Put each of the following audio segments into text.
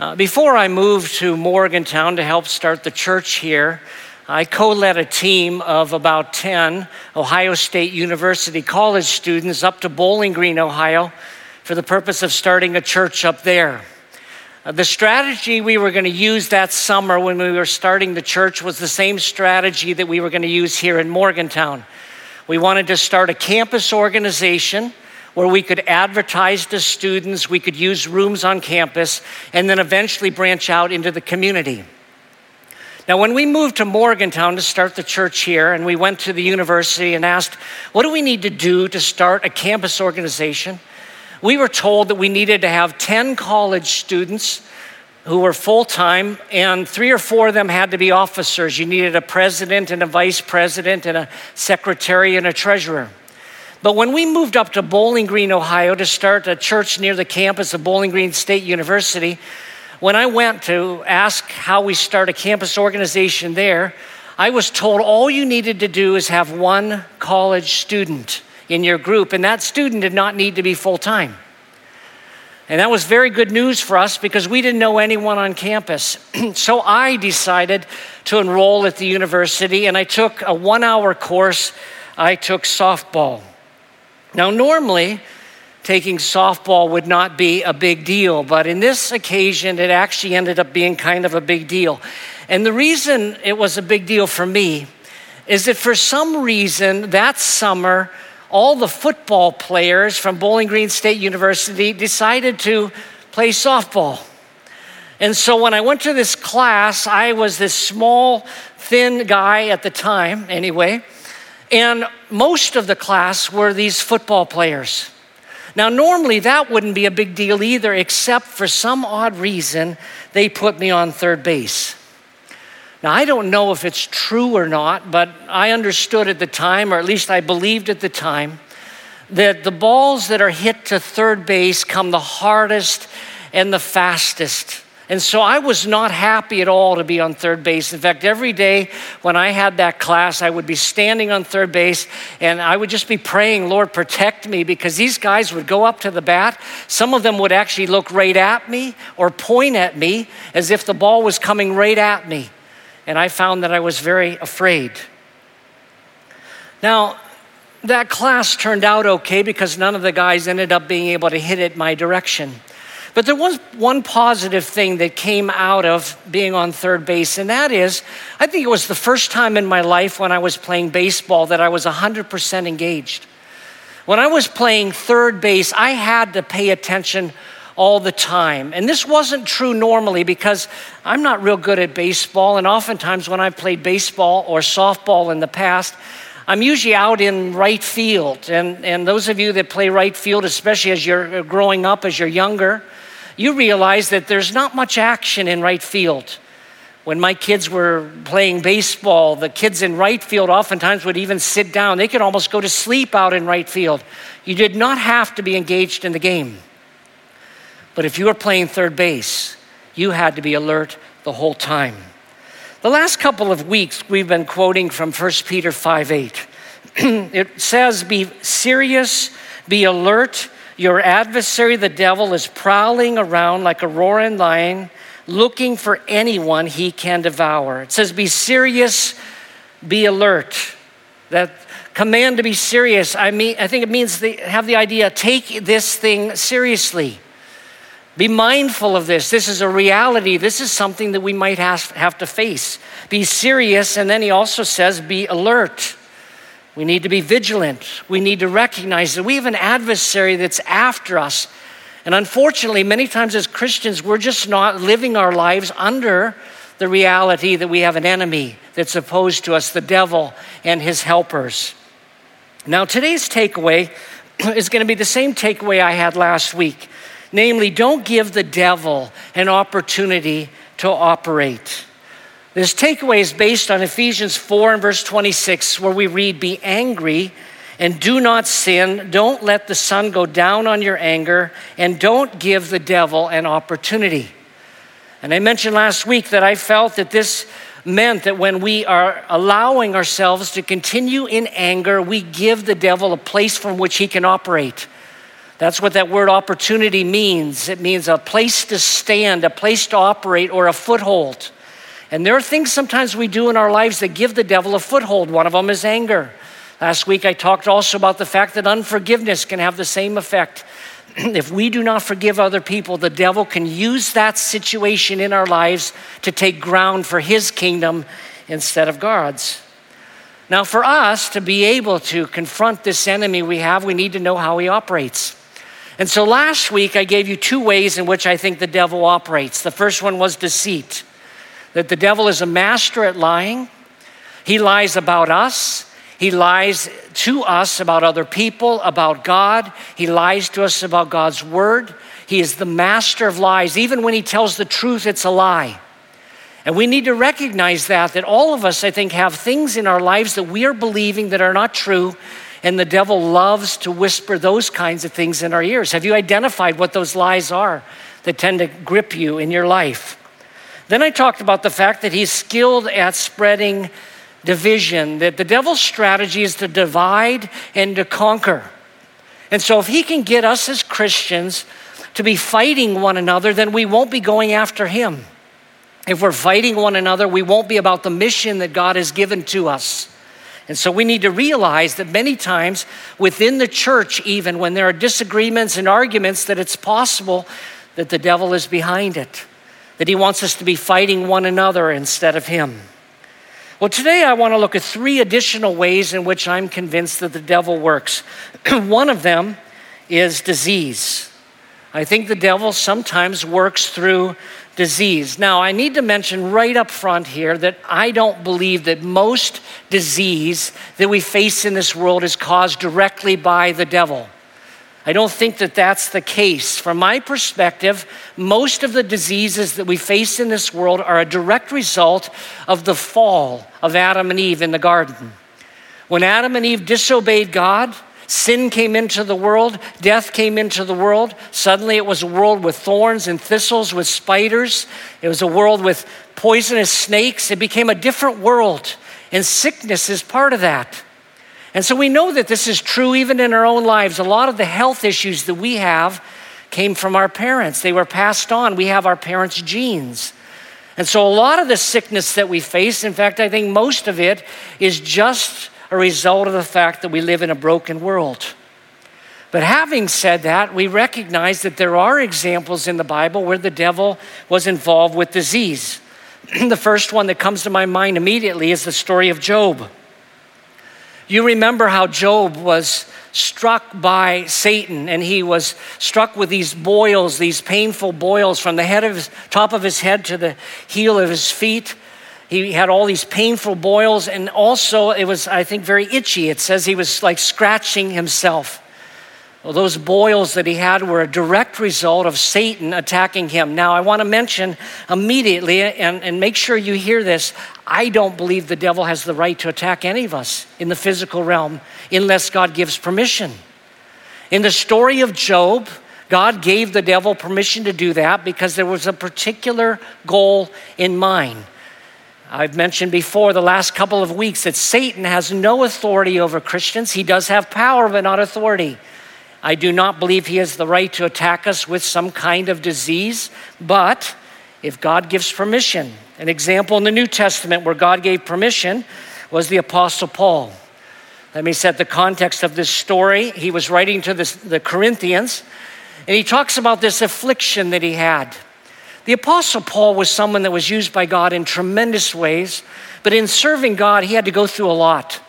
Uh, before I moved to Morgantown to help start the church here, I co led a team of about 10 Ohio State University college students up to Bowling Green, Ohio, for the purpose of starting a church up there. Uh, the strategy we were going to use that summer when we were starting the church was the same strategy that we were going to use here in Morgantown. We wanted to start a campus organization where we could advertise to students, we could use rooms on campus, and then eventually branch out into the community. Now, when we moved to Morgantown to start the church here, and we went to the university and asked, What do we need to do to start a campus organization? we were told that we needed to have 10 college students who were full time, and three or four of them had to be officers. You needed a president and a vice president, and a secretary and a treasurer. But when we moved up to Bowling Green, Ohio to start a church near the campus of Bowling Green State University, when I went to ask how we start a campus organization there, I was told all you needed to do is have one college student in your group, and that student did not need to be full time. And that was very good news for us because we didn't know anyone on campus. so I decided to enroll at the university, and I took a one hour course. I took softball. Now, normally, taking softball would not be a big deal, but in this occasion, it actually ended up being kind of a big deal. And the reason it was a big deal for me is that for some reason that summer, all the football players from Bowling Green State University decided to play softball. And so when I went to this class, I was this small, thin guy at the time, anyway, and most of the class were these football players. Now, normally that wouldn't be a big deal either, except for some odd reason, they put me on third base. Now, I don't know if it's true or not, but I understood at the time, or at least I believed at the time, that the balls that are hit to third base come the hardest and the fastest. And so I was not happy at all to be on third base. In fact, every day when I had that class, I would be standing on third base and I would just be praying, Lord, protect me, because these guys would go up to the bat. Some of them would actually look right at me or point at me as if the ball was coming right at me and I found that I was very afraid. Now, that class turned out okay because none of the guys ended up being able to hit it my direction. But there was one positive thing that came out of being on third base, and that is I think it was the first time in my life when I was playing baseball that I was 100% engaged. When I was playing third base, I had to pay attention all the time. And this wasn't true normally because I'm not real good at baseball. And oftentimes, when I've played baseball or softball in the past, I'm usually out in right field. And, and those of you that play right field, especially as you're growing up, as you're younger, you realize that there's not much action in right field. When my kids were playing baseball, the kids in right field oftentimes would even sit down. They could almost go to sleep out in right field. You did not have to be engaged in the game. But if you were playing third base, you had to be alert the whole time. The last couple of weeks, we've been quoting from 1 Peter 5 8. it says, Be serious, be alert. Your adversary, the devil, is prowling around like a roaring lion, looking for anyone he can devour. It says, Be serious, be alert. That command to be serious, I mean, I think it means they have the idea take this thing seriously. Be mindful of this. This is a reality. This is something that we might have to face. Be serious, and then he also says, be alert. We need to be vigilant. We need to recognize that we have an adversary that's after us. And unfortunately, many times as Christians, we're just not living our lives under the reality that we have an enemy that's opposed to us, the devil and his helpers. Now, today's takeaway is going to be the same takeaway I had last week. Namely, don't give the devil an opportunity to operate. This takeaway is based on Ephesians 4 and verse 26, where we read, Be angry and do not sin. Don't let the sun go down on your anger, and don't give the devil an opportunity. And I mentioned last week that I felt that this meant that when we are allowing ourselves to continue in anger, we give the devil a place from which he can operate. That's what that word opportunity means. It means a place to stand, a place to operate, or a foothold. And there are things sometimes we do in our lives that give the devil a foothold. One of them is anger. Last week I talked also about the fact that unforgiveness can have the same effect. if we do not forgive other people, the devil can use that situation in our lives to take ground for his kingdom instead of God's. Now, for us to be able to confront this enemy we have, we need to know how he operates. And so last week I gave you two ways in which I think the devil operates. The first one was deceit, that the devil is a master at lying. He lies about us, he lies to us about other people, about God. He lies to us about God's word. He is the master of lies. Even when he tells the truth, it's a lie. And we need to recognize that, that all of us, I think, have things in our lives that we are believing that are not true. And the devil loves to whisper those kinds of things in our ears. Have you identified what those lies are that tend to grip you in your life? Then I talked about the fact that he's skilled at spreading division, that the devil's strategy is to divide and to conquer. And so, if he can get us as Christians to be fighting one another, then we won't be going after him. If we're fighting one another, we won't be about the mission that God has given to us. And so we need to realize that many times within the church, even when there are disagreements and arguments, that it's possible that the devil is behind it, that he wants us to be fighting one another instead of him. Well, today I want to look at three additional ways in which I'm convinced that the devil works. One of them is disease. I think the devil sometimes works through disease. Now, I need to mention right up front here that I don't believe that most disease that we face in this world is caused directly by the devil. I don't think that that's the case. From my perspective, most of the diseases that we face in this world are a direct result of the fall of Adam and Eve in the garden. When Adam and Eve disobeyed God, sin came into the world, death came into the world. Suddenly it was a world with thorns and thistles, with spiders. It was a world with poisonous snakes. It became a different world, and sickness is part of that. And so we know that this is true even in our own lives. A lot of the health issues that we have came from our parents, they were passed on. We have our parents' genes. And so a lot of the sickness that we face, in fact, I think most of it is just a result of the fact that we live in a broken world. But having said that, we recognize that there are examples in the Bible where the devil was involved with disease. the first one that comes to my mind immediately is the story of Job. You remember how Job was struck by Satan and he was struck with these boils, these painful boils from the head of his, top of his head to the heel of his feet. He had all these painful boils and also it was, I think, very itchy. It says he was like scratching himself. Well, those boils that he had were a direct result of Satan attacking him. Now, I want to mention immediately and, and make sure you hear this I don't believe the devil has the right to attack any of us in the physical realm unless God gives permission. In the story of Job, God gave the devil permission to do that because there was a particular goal in mind. I've mentioned before the last couple of weeks that Satan has no authority over Christians. He does have power, but not authority. I do not believe he has the right to attack us with some kind of disease, but if God gives permission, an example in the New Testament where God gave permission was the Apostle Paul. Let me set the context of this story. He was writing to the, the Corinthians, and he talks about this affliction that he had. The Apostle Paul was someone that was used by God in tremendous ways, but in serving God, he had to go through a lot.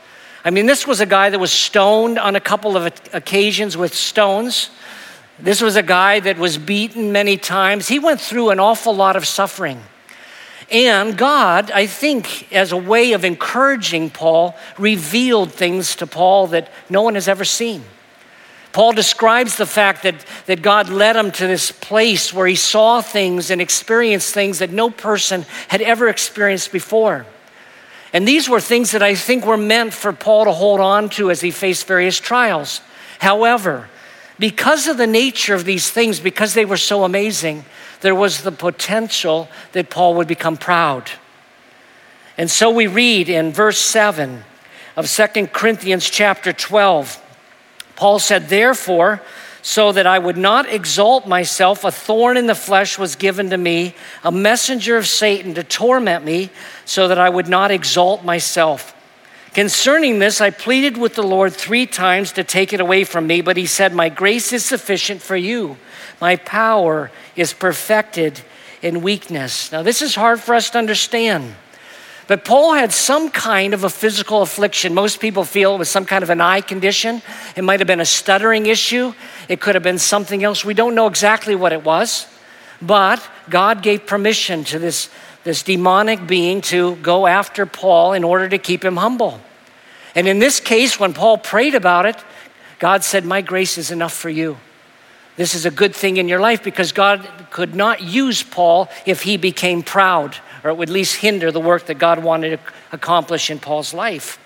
I mean, this was a guy that was stoned on a couple of occasions with stones. This was a guy that was beaten many times. He went through an awful lot of suffering. And God, I think, as a way of encouraging Paul, revealed things to Paul that no one has ever seen. Paul describes the fact that, that God led him to this place where he saw things and experienced things that no person had ever experienced before. And these were things that I think were meant for Paul to hold on to as he faced various trials. However, because of the nature of these things, because they were so amazing, there was the potential that Paul would become proud. And so we read in verse 7 of Second Corinthians chapter 12, Paul said, Therefore, so that I would not exalt myself, a thorn in the flesh was given to me, a messenger of Satan to torment me, so that I would not exalt myself. Concerning this, I pleaded with the Lord three times to take it away from me, but he said, My grace is sufficient for you. My power is perfected in weakness. Now, this is hard for us to understand. But Paul had some kind of a physical affliction. Most people feel it was some kind of an eye condition. It might have been a stuttering issue. It could have been something else. We don't know exactly what it was. But God gave permission to this, this demonic being to go after Paul in order to keep him humble. And in this case, when Paul prayed about it, God said, My grace is enough for you. This is a good thing in your life because God could not use Paul if he became proud or it would at least hinder the work that God wanted to accomplish in Paul's life.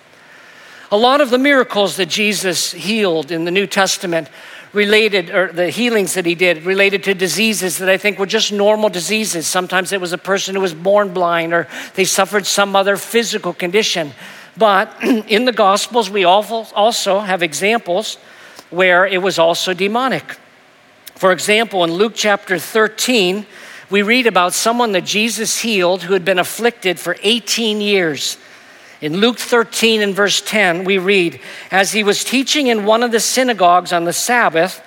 A lot of the miracles that Jesus healed in the New Testament related, or the healings that he did, related to diseases that I think were just normal diseases. Sometimes it was a person who was born blind or they suffered some other physical condition. But in the Gospels, we also have examples where it was also demonic. For example, in Luke chapter 13, we read about someone that Jesus healed who had been afflicted for 18 years. In Luke 13 and verse 10, we read, As he was teaching in one of the synagogues on the Sabbath,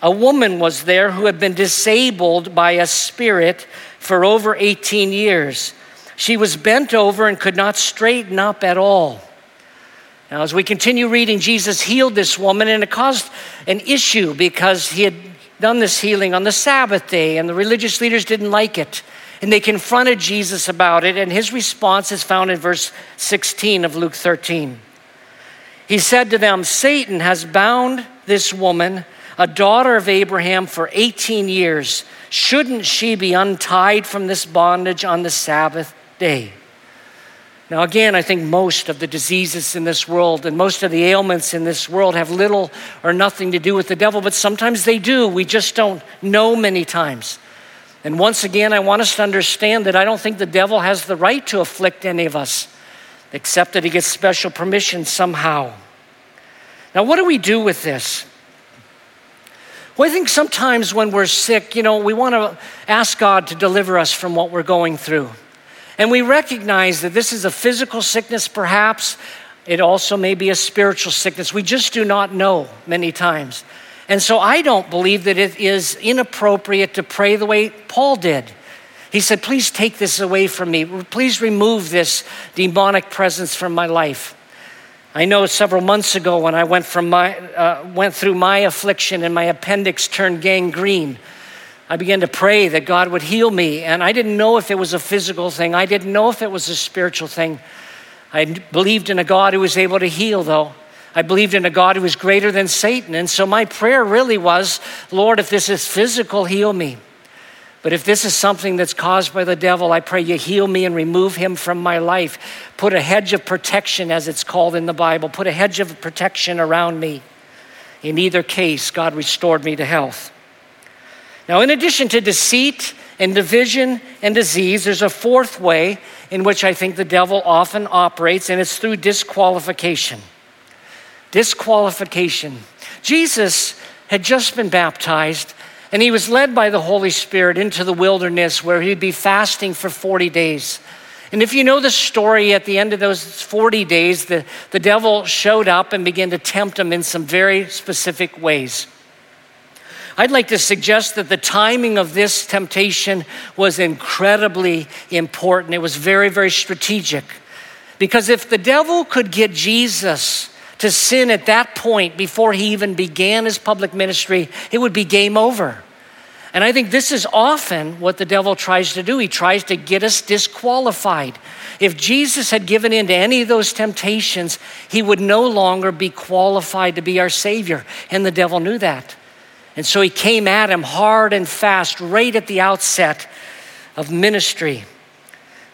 a woman was there who had been disabled by a spirit for over 18 years. She was bent over and could not straighten up at all. Now, as we continue reading, Jesus healed this woman, and it caused an issue because he had done this healing on the Sabbath day, and the religious leaders didn't like it. And they confronted Jesus about it, and his response is found in verse 16 of Luke 13. He said to them, Satan has bound this woman, a daughter of Abraham, for 18 years. Shouldn't she be untied from this bondage on the Sabbath day? Now, again, I think most of the diseases in this world and most of the ailments in this world have little or nothing to do with the devil, but sometimes they do. We just don't know many times. And once again, I want us to understand that I don't think the devil has the right to afflict any of us, except that he gets special permission somehow. Now, what do we do with this? Well, I think sometimes when we're sick, you know, we want to ask God to deliver us from what we're going through. And we recognize that this is a physical sickness, perhaps. It also may be a spiritual sickness. We just do not know many times. And so I don't believe that it is inappropriate to pray the way Paul did. He said, Please take this away from me. Please remove this demonic presence from my life. I know several months ago when I went, from my, uh, went through my affliction and my appendix turned gangrene. I began to pray that God would heal me. And I didn't know if it was a physical thing, I didn't know if it was a spiritual thing. I believed in a God who was able to heal, though. I believed in a God who was greater than Satan. And so my prayer really was Lord, if this is physical, heal me. But if this is something that's caused by the devil, I pray you heal me and remove him from my life. Put a hedge of protection, as it's called in the Bible, put a hedge of protection around me. In either case, God restored me to health. Now, in addition to deceit and division and disease, there's a fourth way in which I think the devil often operates, and it's through disqualification. Disqualification. Jesus had just been baptized, and he was led by the Holy Spirit into the wilderness where he'd be fasting for 40 days. And if you know the story, at the end of those 40 days, the, the devil showed up and began to tempt him in some very specific ways. I'd like to suggest that the timing of this temptation was incredibly important. It was very, very strategic. Because if the devil could get Jesus to sin at that point before he even began his public ministry, it would be game over. And I think this is often what the devil tries to do. He tries to get us disqualified. If Jesus had given in to any of those temptations, he would no longer be qualified to be our Savior. And the devil knew that. And so he came at him hard and fast right at the outset of ministry.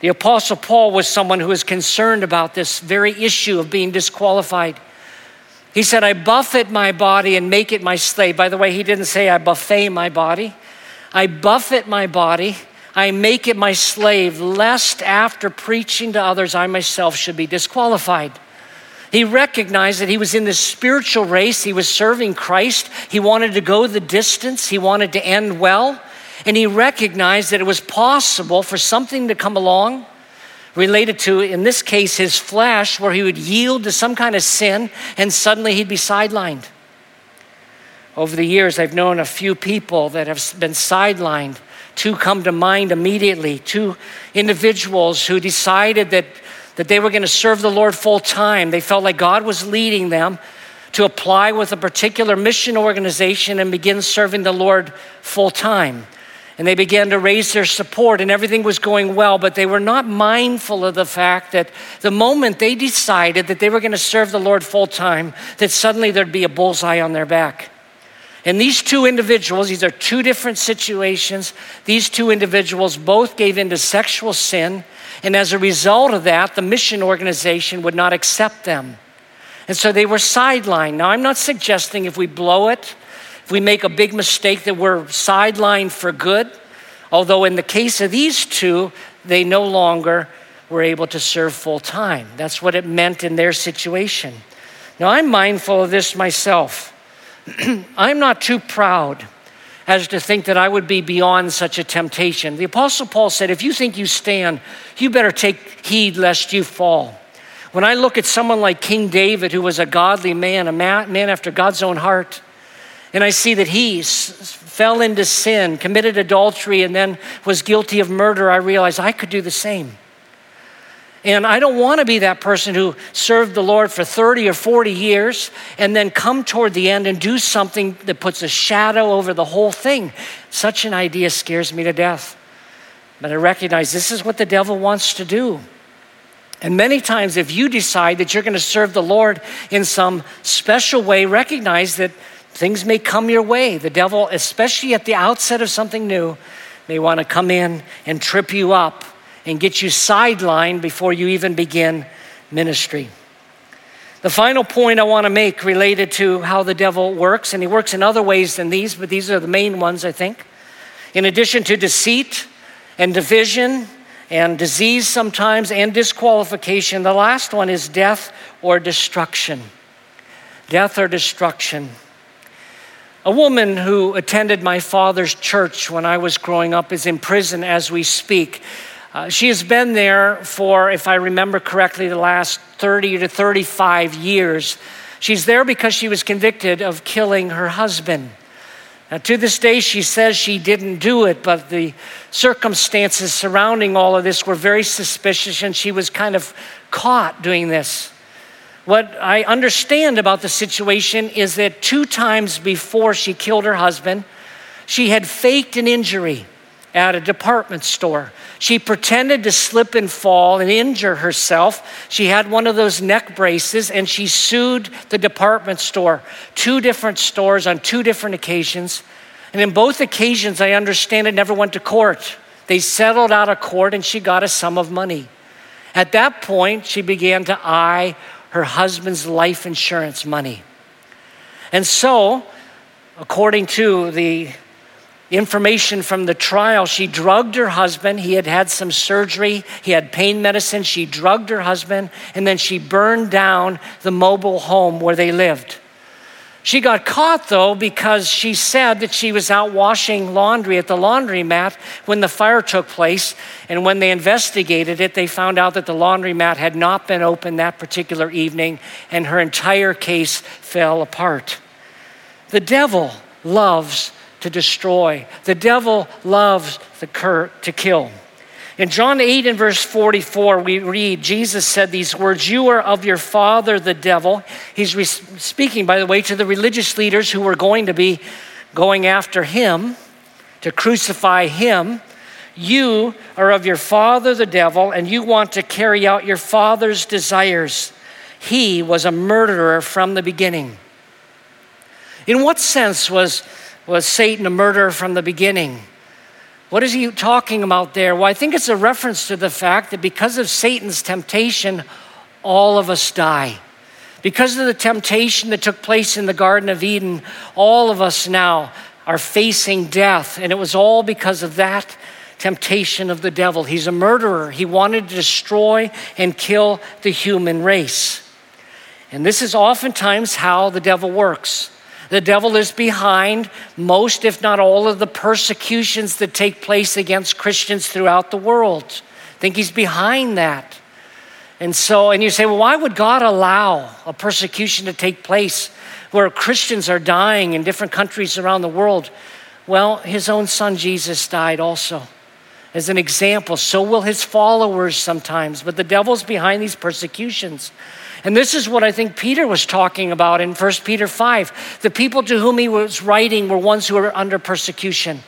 The Apostle Paul was someone who was concerned about this very issue of being disqualified. He said, I buffet my body and make it my slave. By the way, he didn't say I buffet my body. I buffet my body, I make it my slave, lest after preaching to others, I myself should be disqualified. He recognized that he was in this spiritual race. He was serving Christ. He wanted to go the distance. He wanted to end well. And he recognized that it was possible for something to come along related to, in this case, his flesh, where he would yield to some kind of sin and suddenly he'd be sidelined. Over the years, I've known a few people that have been sidelined. Two come to mind immediately. Two individuals who decided that that they were going to serve the Lord full time. They felt like God was leading them to apply with a particular mission organization and begin serving the Lord full time. And they began to raise their support, and everything was going well, but they were not mindful of the fact that the moment they decided that they were going to serve the Lord full time, that suddenly there'd be a bullseye on their back. And these two individuals, these are two different situations. These two individuals both gave into sexual sin and as a result of that, the mission organization would not accept them. And so they were sidelined. Now, I'm not suggesting if we blow it, if we make a big mistake, that we're sidelined for good. Although, in the case of these two, they no longer were able to serve full time. That's what it meant in their situation. Now, I'm mindful of this myself. I'm not too proud as to think that I would be beyond such a temptation. The Apostle Paul said, If you think you stand, you better take heed lest you fall. When I look at someone like King David, who was a godly man, a man after God's own heart, and I see that he fell into sin, committed adultery, and then was guilty of murder, I realize I could do the same. And I don't want to be that person who served the Lord for 30 or 40 years and then come toward the end and do something that puts a shadow over the whole thing. Such an idea scares me to death. But I recognize this is what the devil wants to do. And many times, if you decide that you're going to serve the Lord in some special way, recognize that things may come your way. The devil, especially at the outset of something new, may want to come in and trip you up and get you sidelined before you even begin ministry. The final point I want to make related to how the devil works, and he works in other ways than these, but these are the main ones, I think. In addition to deceit and division and disease sometimes and disqualification, the last one is death or destruction. Death or destruction. A woman who attended my father's church when I was growing up is in prison as we speak. Uh, she has been there for, if I remember correctly, the last 30 to 35 years. She's there because she was convicted of killing her husband. Now, to this day, she says she didn't do it, but the circumstances surrounding all of this were very suspicious, and she was kind of caught doing this. What I understand about the situation is that two times before she killed her husband, she had faked an injury at a department store. She pretended to slip and fall and injure herself. She had one of those neck braces and she sued the department store, two different stores on two different occasions. And in both occasions, I understand it never went to court. They settled out of court and she got a sum of money. At that point, she began to eye her husband's life insurance money. And so, according to the information from the trial. She drugged her husband. He had had some surgery, he had pain medicine. She drugged her husband, and then she burned down the mobile home where they lived. She got caught though because she said that she was out washing laundry at the laundromat when the fire took place. And when they investigated it, they found out that the laundromat had not been open that particular evening, and her entire case fell apart. The devil loves to destroy. The devil loves the cur- to kill. In John 8 and verse 44, we read, Jesus said these words, You are of your father, the devil. He's re- speaking, by the way, to the religious leaders who were going to be going after him, to crucify him. You are of your father, the devil, and you want to carry out your father's desires. He was a murderer from the beginning. In what sense was was Satan a murderer from the beginning? What is he talking about there? Well, I think it's a reference to the fact that because of Satan's temptation, all of us die. Because of the temptation that took place in the Garden of Eden, all of us now are facing death. And it was all because of that temptation of the devil. He's a murderer. He wanted to destroy and kill the human race. And this is oftentimes how the devil works. The devil is behind most, if not all, of the persecutions that take place against Christians throughout the world. I think he's behind that. And so, and you say, well, why would God allow a persecution to take place where Christians are dying in different countries around the world? Well, his own son Jesus died also as an example. So will his followers sometimes. But the devil's behind these persecutions. And this is what I think Peter was talking about in 1 Peter 5. The people to whom he was writing were ones who were under persecution.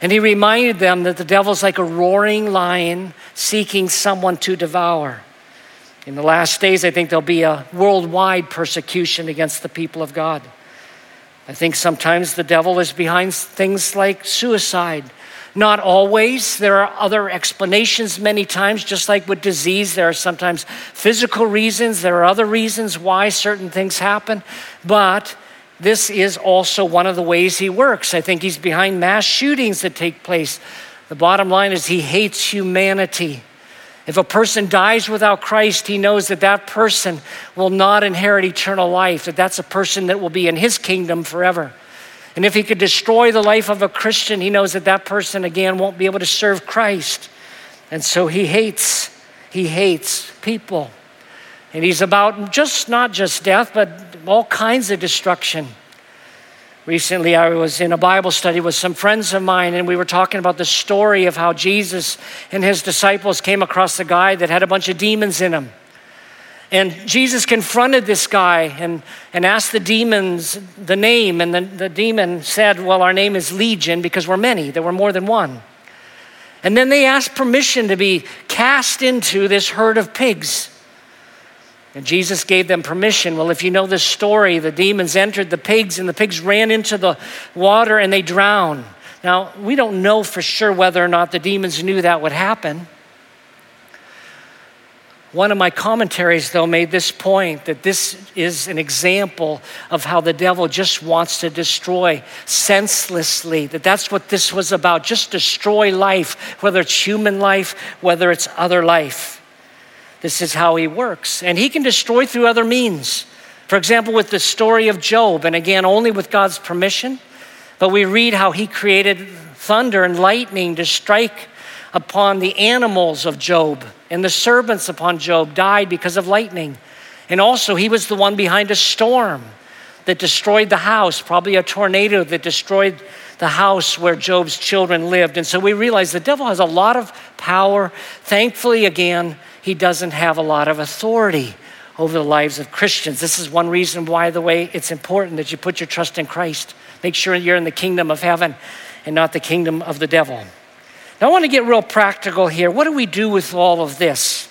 And he reminded them that the devil's like a roaring lion seeking someone to devour. In the last days, I think there'll be a worldwide persecution against the people of God. I think sometimes the devil is behind things like suicide not always. There are other explanations many times, just like with disease. There are sometimes physical reasons, there are other reasons why certain things happen. But this is also one of the ways he works. I think he's behind mass shootings that take place. The bottom line is he hates humanity. If a person dies without Christ, he knows that that person will not inherit eternal life, that that's a person that will be in his kingdom forever. And if he could destroy the life of a Christian, he knows that that person again won't be able to serve Christ. And so he hates, he hates people. And he's about just not just death, but all kinds of destruction. Recently, I was in a Bible study with some friends of mine, and we were talking about the story of how Jesus and his disciples came across a guy that had a bunch of demons in him. And Jesus confronted this guy and, and asked the demons the name. And the, the demon said, Well, our name is Legion because we're many. There were more than one. And then they asked permission to be cast into this herd of pigs. And Jesus gave them permission. Well, if you know this story, the demons entered the pigs and the pigs ran into the water and they drowned. Now, we don't know for sure whether or not the demons knew that would happen. One of my commentaries, though, made this point that this is an example of how the devil just wants to destroy senselessly, that that's what this was about just destroy life, whether it's human life, whether it's other life. This is how he works. And he can destroy through other means. For example, with the story of Job, and again, only with God's permission, but we read how he created thunder and lightning to strike upon the animals of Job, and the servants upon Job died because of lightning. And also, he was the one behind a storm that destroyed the house, probably a tornado that destroyed the house where Job's children lived. And so we realize the devil has a lot of power. Thankfully, again, he doesn't have a lot of authority over the lives of Christians. This is one reason why, the way it's important that you put your trust in Christ. Make sure you're in the kingdom of heaven and not the kingdom of the devil. Now, I want to get real practical here. What do we do with all of this?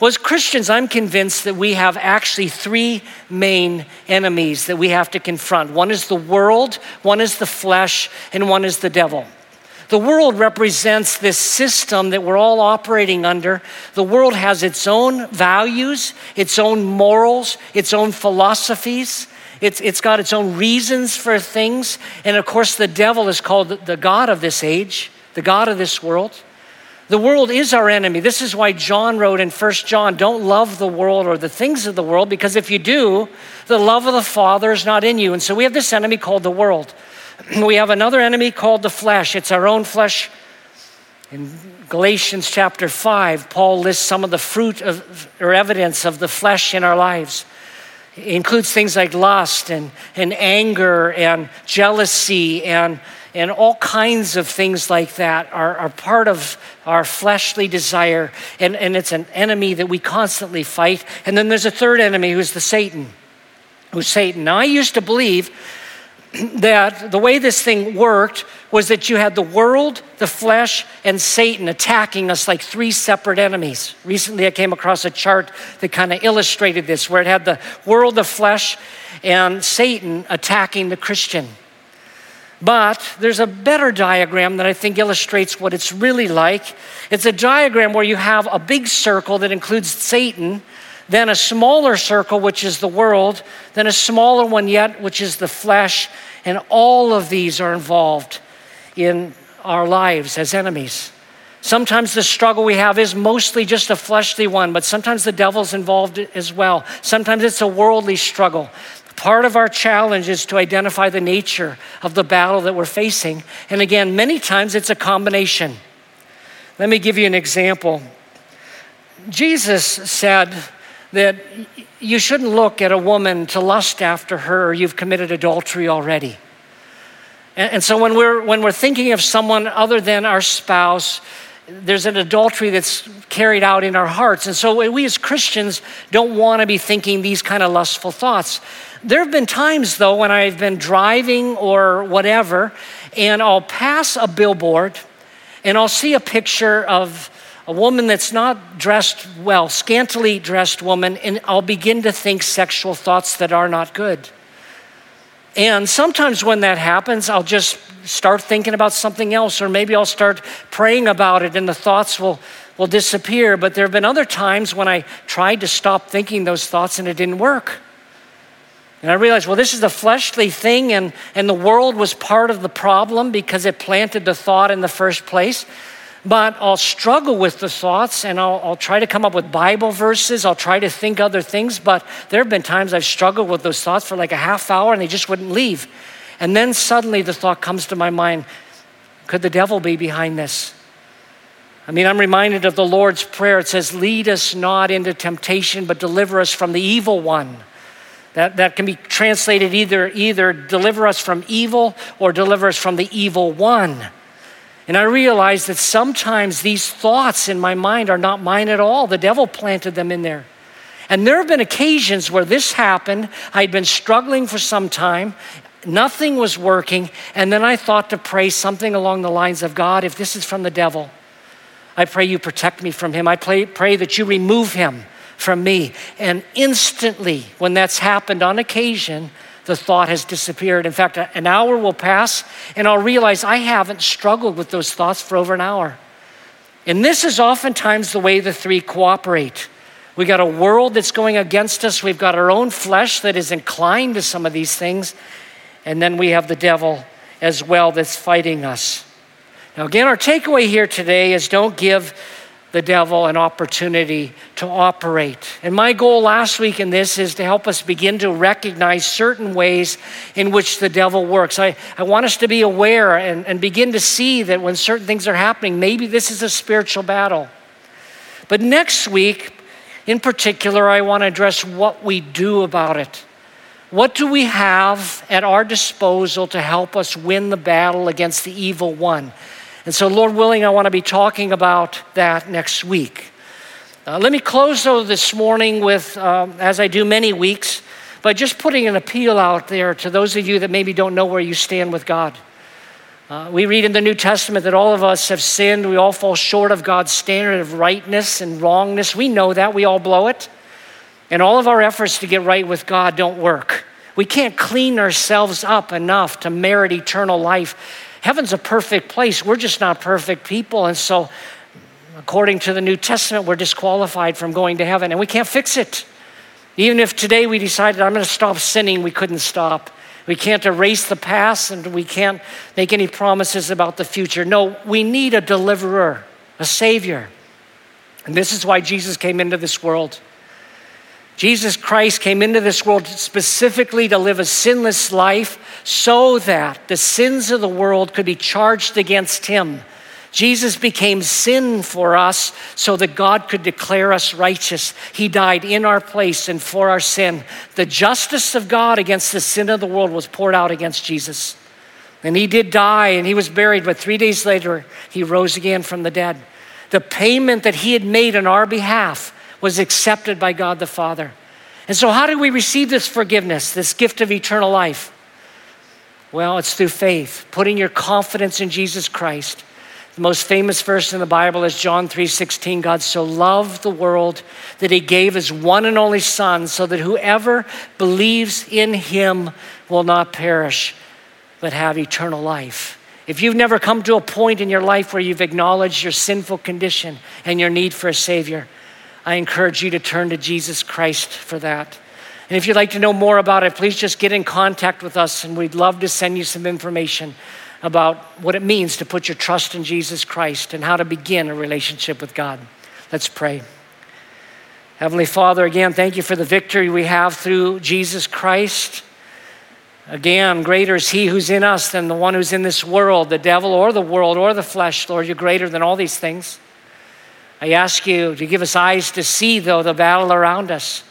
Well, as Christians, I'm convinced that we have actually three main enemies that we have to confront one is the world, one is the flesh, and one is the devil. The world represents this system that we're all operating under. The world has its own values, its own morals, its own philosophies. It's, it's got its own reasons for things. And of course, the devil is called the God of this age the God of this world. The world is our enemy. This is why John wrote in 1 John, don't love the world or the things of the world, because if you do, the love of the Father is not in you. And so we have this enemy called the world. We have another enemy called the flesh. It's our own flesh. In Galatians chapter 5, Paul lists some of the fruit of, or evidence of the flesh in our lives. It includes things like lust and, and anger and jealousy and and all kinds of things like that are, are part of our fleshly desire. And, and it's an enemy that we constantly fight. And then there's a third enemy who's the Satan, who's Satan. Now, I used to believe that the way this thing worked was that you had the world, the flesh, and Satan attacking us like three separate enemies. Recently, I came across a chart that kind of illustrated this, where it had the world, the flesh, and Satan attacking the Christian. But there's a better diagram that I think illustrates what it's really like. It's a diagram where you have a big circle that includes Satan, then a smaller circle, which is the world, then a smaller one yet, which is the flesh, and all of these are involved in our lives as enemies. Sometimes the struggle we have is mostly just a fleshly one, but sometimes the devil's involved as well. Sometimes it's a worldly struggle. Part of our challenge is to identify the nature of the battle that we're facing. And again, many times it's a combination. Let me give you an example. Jesus said that you shouldn't look at a woman to lust after her or you've committed adultery already. And, so when we're, when we're thinking of someone other than our spouse, there's an adultery that's carried out in our hearts. And so we as Christians don't want to be thinking these kind of lustful thoughts. There have been times, though, when I've been driving or whatever, and I'll pass a billboard and I'll see a picture of a woman that's not dressed well, scantily dressed woman, and I'll begin to think sexual thoughts that are not good. And sometimes when that happens, I'll just start thinking about something else, or maybe I'll start praying about it and the thoughts will, will disappear. But there have been other times when I tried to stop thinking those thoughts and it didn't work. And I realized, well, this is a fleshly thing, and, and the world was part of the problem because it planted the thought in the first place. But I'll struggle with the thoughts and I'll, I'll, try to come up with Bible verses. I'll try to think other things. But there have been times I've struggled with those thoughts for like a half hour and they just wouldn't leave. And then suddenly the thought comes to my mind could the devil be behind this? I mean, I'm reminded of the Lord's Prayer. It says, Lead us not into temptation, but deliver us from the evil one. That, that can be translated either, either deliver us from evil or deliver us from the evil one. And I realized that sometimes these thoughts in my mind are not mine at all. The devil planted them in there. And there have been occasions where this happened. I'd been struggling for some time, nothing was working, and then I thought to pray something along the lines of God, if this is from the devil, I pray you protect me from him. I pray, pray that you remove him from me. And instantly, when that's happened on occasion, the thought has disappeared. In fact, an hour will pass, and I'll realize I haven't struggled with those thoughts for over an hour. And this is oftentimes the way the three cooperate. We got a world that's going against us, we've got our own flesh that is inclined to some of these things, and then we have the devil as well that's fighting us. Now, again, our takeaway here today is don't give the devil an opportunity to operate. And my goal last week in this is to help us begin to recognize certain ways in which the devil works. I, I want us to be aware and, and begin to see that when certain things are happening, maybe this is a spiritual battle. But next week, in particular, I want to address what we do about it. What do we have at our disposal to help us win the battle against the evil one? And so, Lord willing, I want to be talking about that next week. Uh, let me close, though, this morning with, um, as I do many weeks, by just putting an appeal out there to those of you that maybe don't know where you stand with God. Uh, we read in the New Testament that all of us have sinned. We all fall short of God's standard of rightness and wrongness. We know that. We all blow it. And all of our efforts to get right with God don't work. We can't clean ourselves up enough to merit eternal life. Heaven's a perfect place. We're just not perfect people. And so, according to the New Testament, we're disqualified from going to heaven, and we can't fix it. Even if today we decided, I'm going to stop sinning, we couldn't stop. We can't erase the past and we can't make any promises about the future. No, we need a deliverer, a savior. And this is why Jesus came into this world. Jesus Christ came into this world specifically to live a sinless life so that the sins of the world could be charged against him. Jesus became sin for us so that God could declare us righteous. He died in our place and for our sin. The justice of God against the sin of the world was poured out against Jesus. And he did die and he was buried, but three days later, he rose again from the dead. The payment that he had made on our behalf was accepted by God the Father. And so, how do we receive this forgiveness, this gift of eternal life? Well, it's through faith, putting your confidence in Jesus Christ. The most famous verse in the Bible is John 3:16. God so loved the world that he gave his one and only son so that whoever believes in him will not perish but have eternal life. If you've never come to a point in your life where you've acknowledged your sinful condition and your need for a savior, I encourage you to turn to Jesus Christ for that. And if you'd like to know more about it, please just get in contact with us and we'd love to send you some information. about what it means to put your trust in Jesus Christ and how to begin a relationship with God. Let's pray. Heavenly Father, again, thank you for the victory we have through Jesus Christ. Again, greater is He who's in us than the one who's in this world, the devil or the world or the flesh. Lord, you're greater than all these things. I ask you to give us eyes to see, though, the battle around us,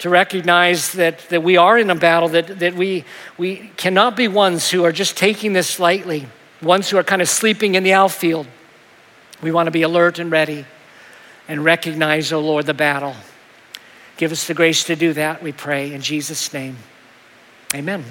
to recognize that, that we are in a battle, that, that we, we cannot be ones who are just taking this lightly, ones who are kind of sleeping in the outfield. We want to be alert and ready and recognize, oh Lord, the battle. Give us the grace to do that, we pray, in Jesus' name. Amen.